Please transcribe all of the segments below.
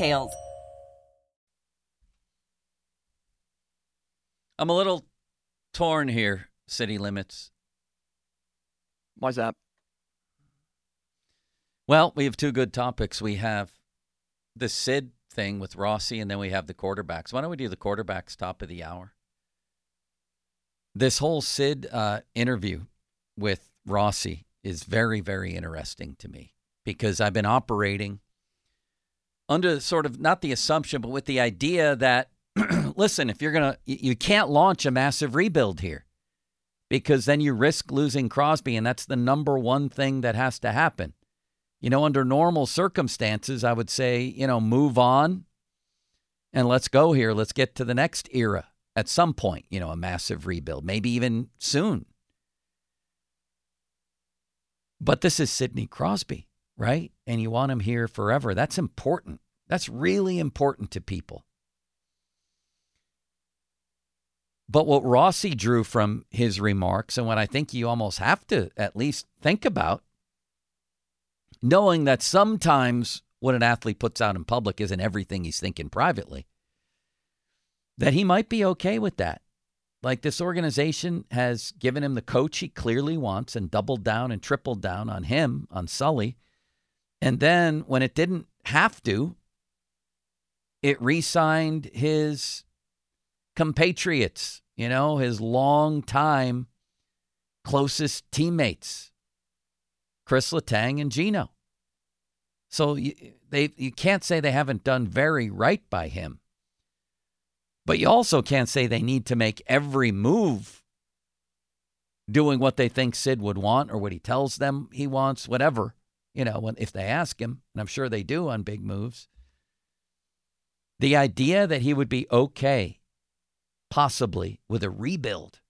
details. I'm a little torn here, city limits. Why's that? Well, we have two good topics. We have the Sid thing with Rossi, and then we have the quarterbacks. Why don't we do the quarterbacks top of the hour? This whole Sid uh, interview with Rossi is very, very interesting to me because I've been operating under sort of not the assumption, but with the idea that, listen, if you're going to, you can't launch a massive rebuild here because then you risk losing Crosby, and that's the number one thing that has to happen. You know, under normal circumstances, I would say, you know, move on and let's go here. Let's get to the next era at some point, you know, a massive rebuild, maybe even soon. But this is Sidney Crosby right? And you want him here forever. That's important. That's really important to people. But what Rossi drew from his remarks, and what I think you almost have to at least think about, knowing that sometimes what an athlete puts out in public isn't everything he's thinking privately, that he might be okay with that. Like this organization has given him the coach he clearly wants and doubled down and tripled down on him, on Sully and then when it didn't have to, it re signed his compatriots, you know, his long-time closest teammates, Chris Letang and Geno. So you, they, you can't say they haven't done very right by him. But you also can't say they need to make every move doing what they think Sid would want or what he tells them he wants, whatever you know, when, if they ask him, and I'm sure they do on big moves. The idea that he would be okay, possibly, with a rebuild,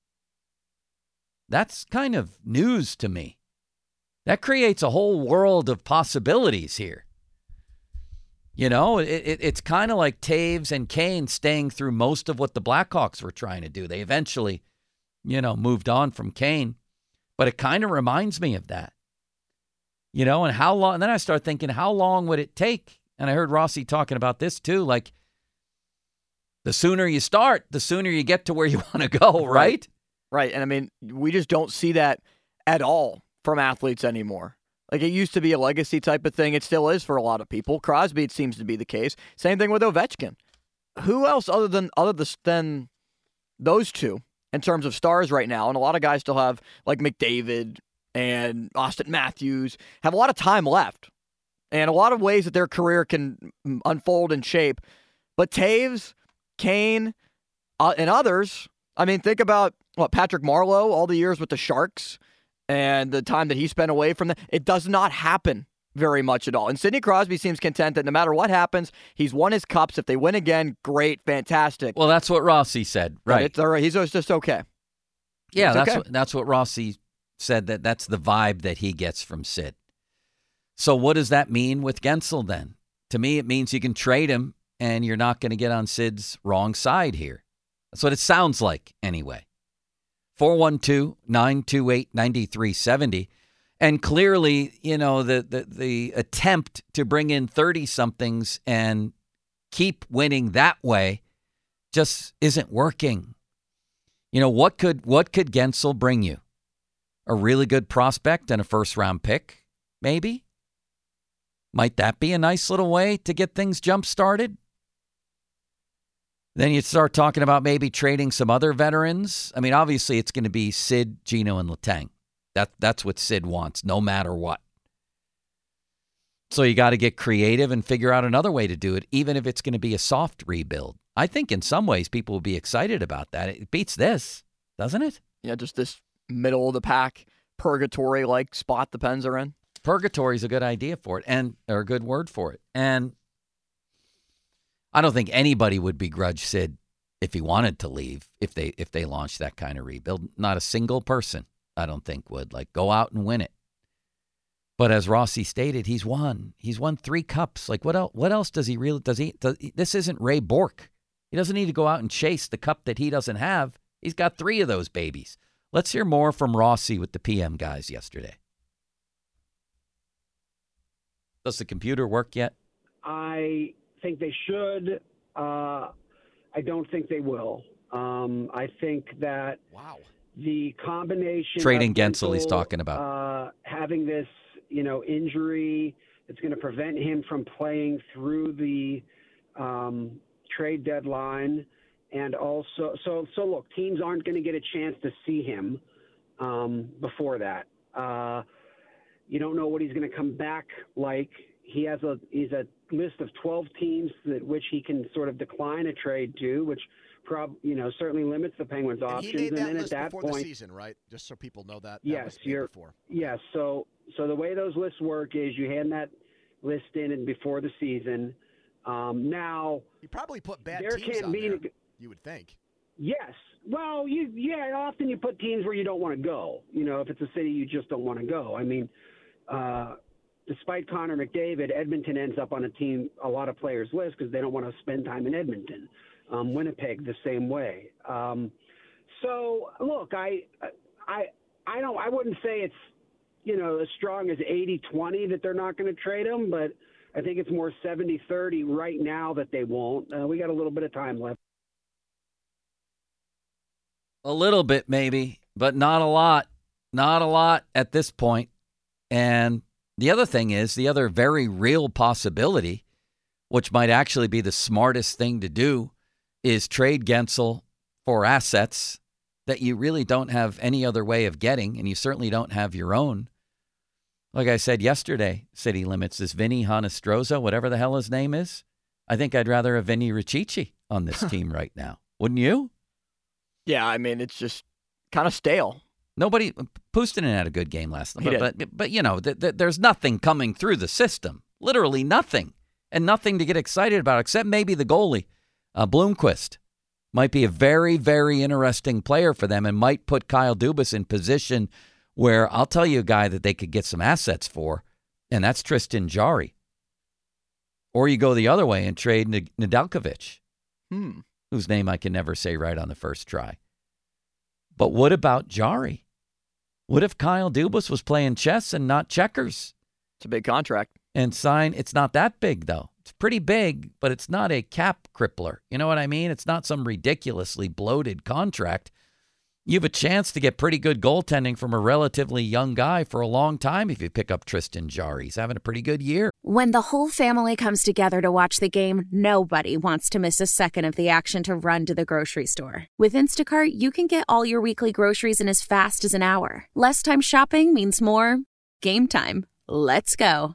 that's kind of news to me. That creates a whole world of possibilities here. You know, it, it, it's kind of like Toews and Kane staying through most of what the Blackhawks were trying to do. They eventually, you know, moved on from Kane, but it kind of reminds me of that. You know, and how long? And then I start thinking, how long would it take? And I heard Rossi talking about this too. Like, the sooner you start, the sooner you get to where you want to go, right? right? And I mean, we just don't see that at all from athletes anymore. Like it used to be a legacy type of thing. It still is for a lot of people. Crosby, it seems to be the case. Same thing with Ovechkin. Who else other than other than those two in terms of stars right now? And a lot of guys still have like McDavid, and Auston Matthews have a lot of time left and a lot of ways that their career can unfold and shape. But Toews, Kane, uh, and others, I mean, think about what Patrick Marleau, all the years with the Sharks and the time that he spent away from them. It does not happen very much at all. And Sidney Crosby seems content that no matter what happens, he's won his cups. If they win again, great, fantastic. Well, that's what Rossi said, right? It's. He's just okay. Yeah, it's that's okay. What, that's what Rossi said that that's the vibe that he gets from Sid. So what does that mean with Guentzel then? To me, it means you can trade him and you're not going to get on Sid's wrong side here. That's what it sounds like anyway. 412 928 9370. And clearly, you know, the, the, the attempt to bring in 30 somethings and keep winning that way just isn't working. You know, what could what could Guentzel bring you? A really good prospect and a first round pick, maybe? Might that be a nice little way to get things jump started? Then you start talking about maybe trading some other veterans. I mean, obviously it's going to be Sid, Geno, and Letang. That that's what Sid wants, no matter what. So you got to get creative and figure out another way to do it, even if it's going to be a soft rebuild. I think in some ways people will be excited about that. It beats this, doesn't it? Yeah, just this middle of the pack purgatory like spot the Pens are in. Purgatory is a good idea for it, and or a good word for it. And I don't think anybody would begrudge Sid if he wanted to leave if they if they launched that kind of rebuild. Not a single person, I don't think, would like go out and win it. But as Rossi stated, he's won. He's won three cups. Like what else? What else does he really? Does he? Does, this isn't Ray Bourque. He doesn't need to go out and chase the cup that he doesn't have. He's got three of those babies. Let's hear more from Rossi with the PM guys yesterday. Does the computer work yet? I think they should. Uh, I don't think they will. Um, I think that wow. the combination trading of Guentzel, he's talking about uh, having this, you know, injury that's going to prevent him from playing through the um, trade deadline, and also, so so look, teams aren't going to get a chance to see him um, before that. Uh, you don't know what he's going to come back like. He has a he's a list of 12 teams that which he can sort of decline a trade to, which prob you know certainly limits the Penguins' And options. he made that then list at that before point, the season, right? Just so people know that. that Yes, you're- before. Yes. So so the way those lists work is you hand that list in and before the season. Um, now, You probably put bad there teams can't on be. there. You would think. Yes. Well, you yeah. Often you put teams where you don't want to go. You know, if it's a city you just don't want to go. I mean, uh, despite Connor McDavid, Edmonton ends up on a team a lot of players' list because they don't want to spend time in Edmonton. Um, Winnipeg the same way. Um, so look, I I I don't. I wouldn't say it's you know as strong as 80-20 that they're not going to trade him, but I think it's more 70-30 right now that they won't. Uh, we got a little bit of time left. A little bit, maybe, but not a lot. Not a lot at this point. And the other thing is, the other very real possibility, which might actually be the smartest thing to do, is trade Guentzel for assets that you really don't have any other way of getting, and you certainly don't have your own. Like I said yesterday, city limits, this Vinny Hinostroza, whatever the hell his name is. I think I'd rather have Vinny Riccici on this team right now. Wouldn't you? Yeah, I mean it's just kind of stale. Nobody, Puustinen had a good game last night, but, but but you know, th- th- there's nothing coming through the system, literally nothing, and nothing to get excited about except maybe the goalie, uh, Blomqvist, might be a very very interesting player for them and might put Kyle Dubas in position where I'll tell you a guy that they could get some assets for, and that's Tristan Jarry. Or you go the other way and trade Nedeljkovic Hmm. Whose name I can never say right on the first try. But what about Jarry? What if Kyle Dubas was playing chess and not checkers It's a big contract. and sign? It's not that big though. It's pretty big, but it's not a cap crippler. You know what I mean? It's not some ridiculously bloated contract. You have a chance to get pretty good goaltending from a relatively young guy for a long time if you pick up Tristan Jarry. He's having a pretty good year. When the whole family comes together to watch the game, nobody wants to miss a second of the action to run to the grocery store. With Instacart, you can get all your weekly groceries in as fast as an hour. Less time shopping means more game time. Let's go.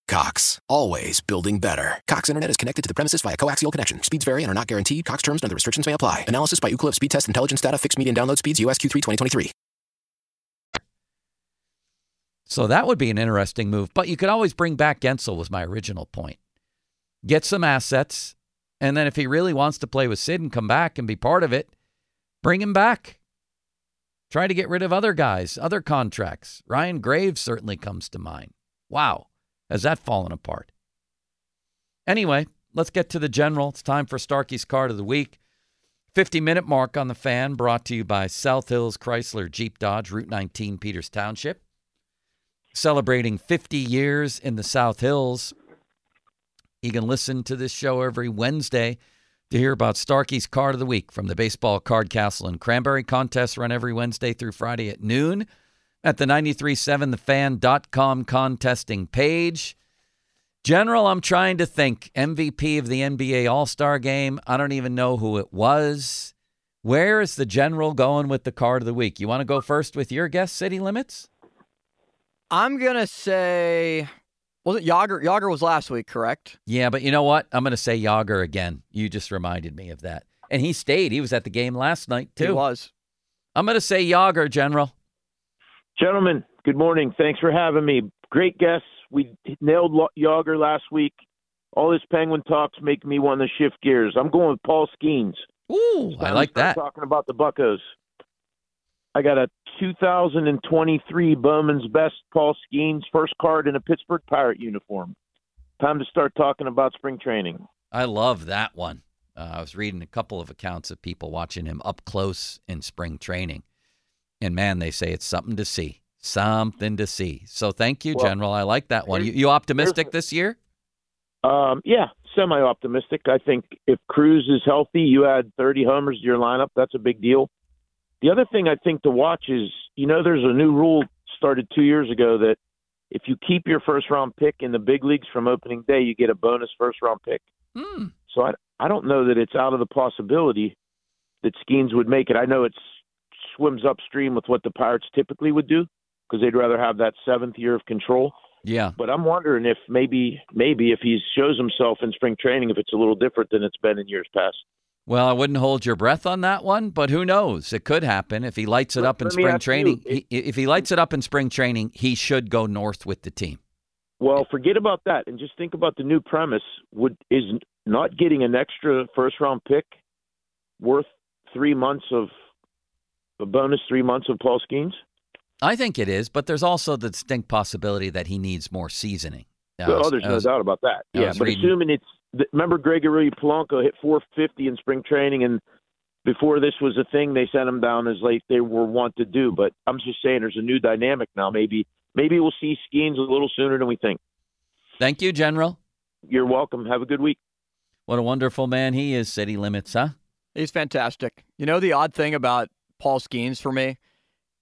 Cox, always building better. Cox Internet is connected to the premises via coaxial connection. Speeds vary and are not guaranteed. Cox terms and other restrictions may apply. Analysis by Ookla Speed Test Intelligence Data. Fixed median download speeds. USQ3 2023. So that would be an interesting move. But you could always bring back Guentzel, was my original point. Get some assets. And then if he really wants to play with Sid and come back and be part of it, bring him back. Try to get rid of other guys, other contracts. Ryan Graves certainly comes to mind. Wow, has that fallen apart? Anyway, let's get to the general. It's time for Starkey's card of the week. 50 minute mark on the fan brought to you by South Hills Chrysler Jeep Dodge, Route 19, Peters Township. Celebrating 50 years in the South Hills. You can listen to this show every Wednesday to hear about Starkey's Card of the Week from the Baseball Card Castle and Cranberry contest run every Wednesday through Friday at noon at the 937thefan.com contesting page. General, I'm trying to think. MVP of the NBA All Star game. I don't even know who it was. Where is the general going with the card of the week? You want to go first with your guess, City Limits? I'm gonna say, was it Jagr? Jagr was last week, correct? Yeah, but you know what? I'm going to say Jagr again. You just reminded me of that. And he stayed. He was at the game last night, too. He was. I'm going to say Jagr, General. Gentlemen, good morning. Thanks for having me. Great guests. We nailed Jagr last week. All this Penguin talks make me want to shift gears. I'm going with Paul Skenes. Ooh, I like that. Talking about the Buccos. I got a 2023 Bowman's Best Paul Skenes first card in a Pittsburgh Pirate uniform. Time to start talking about spring training. I love that one. Uh, I was reading a couple of accounts of people watching him up close in spring training. And man, they say it's something to see. Something to see. So thank you, Well, General. I like that one. You, you optimistic this year? Um, yeah, semi optimistic. I think if Cruz is healthy, you add 30 homers to your lineup. That's a big deal. The other thing I think to watch is, you know, there's a new rule started two years ago that if you keep your first round pick in the big leagues from opening day, you get a bonus first round pick. Hmm. So I, I don't know that it's out of the possibility that Skenes would make it. I know it swims upstream with what the Pirates typically would do because they'd rather have that seventh year of control. Yeah. But I'm wondering if maybe maybe if he shows himself in spring training, if it's a little different than it's been in years past. Well, I wouldn't hold your breath on that one, but who knows? It could happen if he lights it up in let spring training. he, if he lights it up in spring training, he should go north with the team. Well, forget about that and just think about the new premise. Would is not getting an extra first round pick worth three months of a bonus three months of Paul Skenes? I think it is, but there's also the distinct possibility that he needs more seasoning. I oh, there's I no doubt about that. I Yeah, but reading- assuming it's remember Gregory Polanco hit 450 in spring training, and before this was a thing, they sent him down as late they were wont to do. But I'm just saying, there's a new dynamic now. Maybe maybe we'll see Skenes a little sooner than we think. Thank you, General. You're welcome. Have a good week. What a wonderful man he is, City Limits, huh? He's fantastic. You know the odd thing about Paul Skenes for me?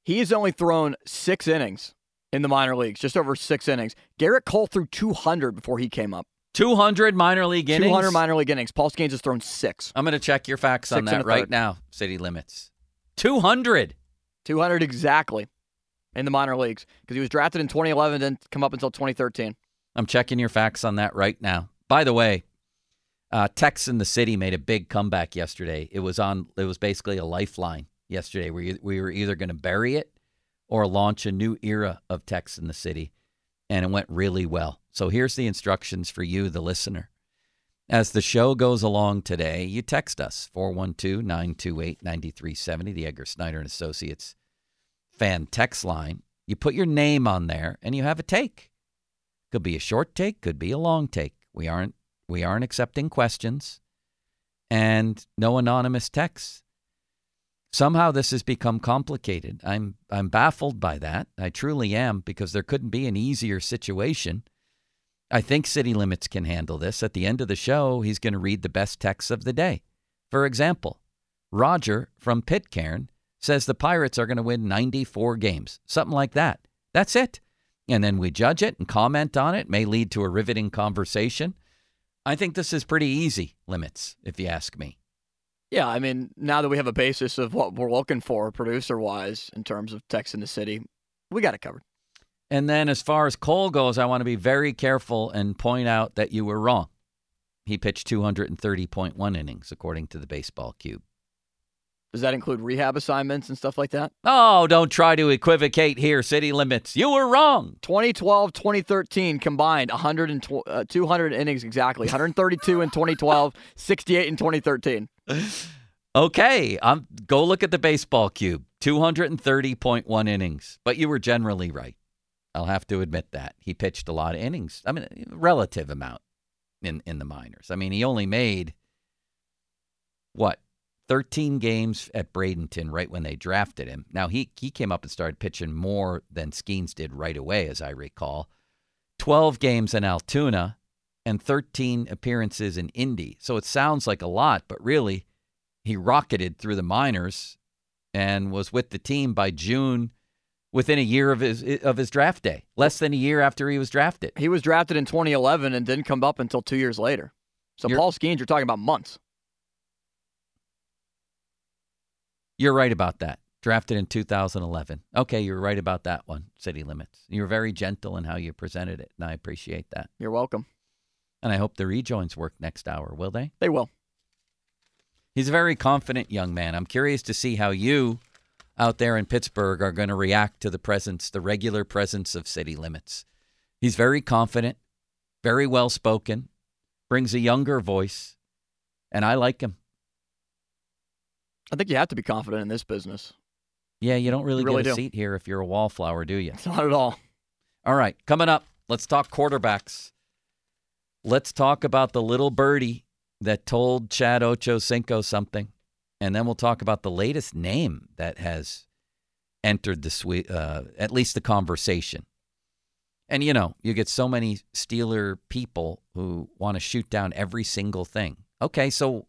He's only thrown six innings in the minor leagues, just over six innings. Gerrit Cole threw 200 before he came up. 200 minor league innings. 200 minor league innings. Paul Skenes has thrown six. I'm going to check your facts on Six and that right now, City Limits. 200. 200 exactly in the minor leagues because he was drafted in 2011, didn't come up until 2013. I'm checking your facts on that right now. By the way, uh, Tex in the City made a big comeback yesterday. It was on. It was basically a lifeline yesterday. We we were either going to bury it or launch a new era of text in the City, and it went really well. So here's the instructions for you, the listener. As the show goes along today, you text us 412-928-9370, the Edgar Snyder and Associates fan text line. You put your name on there and you have a take. Could be a short take, could be a long take. We aren't we aren't accepting questions and no anonymous texts. Somehow this has become complicated. I'm I'm baffled by that. I truly am because there couldn't be an easier situation. I think City Limits can handle this. At the end of the show, he's going to read the best texts of the day. For example, Roger from Pitcairn says the Pirates are going to win 94 games, something like that. That's it. And then we judge it and comment on it. May lead to a riveting conversation. I think this is pretty easy limits, if you ask me. Yeah, I mean, now that we have a basis of what we're looking for producer wise in terms of Tex in the City, we got it covered. And then as far as Cole goes, I want to be very careful and point out that you were wrong. He pitched 230.1 innings, according to the baseball cube. Does that include rehab assignments and stuff like that? Oh, don't try to equivocate here, city limits. You were wrong. 2012, 2013 combined 100 and tw- uh, 200 innings exactly. 132 in 2012, 68 in 2013. Okay, um, go look at the baseball cube. 230.1 innings. But you were generally right. I'll have to admit that. He pitched a lot of innings. I mean, relative amount in, in the minors. I mean, he only made, what, 13 games at Bradenton right when they drafted him. Now, he, he came up and started pitching more than Skenes did right away, as I recall. 12 games in Altoona and 13 appearances in Indy. So it sounds like a lot, but really, he rocketed through the minors and was with the team by June within a year of his of his draft day, less than a year after he was drafted. He was drafted in 2011 and didn't come up until two years later. So You're- Paul Skenes, you're talking about months. You're right about that. Drafted in 2011. Okay, you're right about that one. City limits. You were very gentle in how you presented it, and I appreciate that. You're welcome. And I hope the rejoins work next hour. Will they? They will. He's a very confident young man. I'm curious to see how you out there in Pittsburgh are going to react to the presence, the regular presence of city limits. He's very confident, very well spoken, brings a younger voice, and I like him. I think you have to be confident in this business. Yeah, you don't really, You really get a do. seat here if you're a wallflower, do you? Not at all. All right, coming up, let's talk quarterbacks. Let's talk about the little birdie that told Chad Ochocinco something, and then we'll talk about the latest name that has entered the swe- uh, at least the conversation. And you know, you get so many Steeler people who want to shoot down every single thing. Okay, so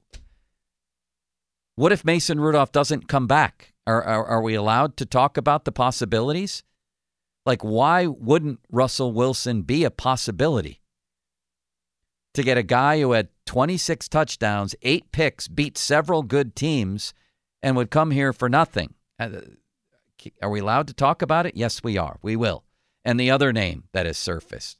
what if Mason Rudolph doesn't come back? Are, are, are we allowed to talk about the possibilities? Like, why wouldn't Russell Wilson be a possibility? To get a guy who had 26 touchdowns, eight picks, beat several good teams, and would come here for nothing. Uh, Are we allowed to talk about it? Yes, we are. We will. And the other name that has surfaced.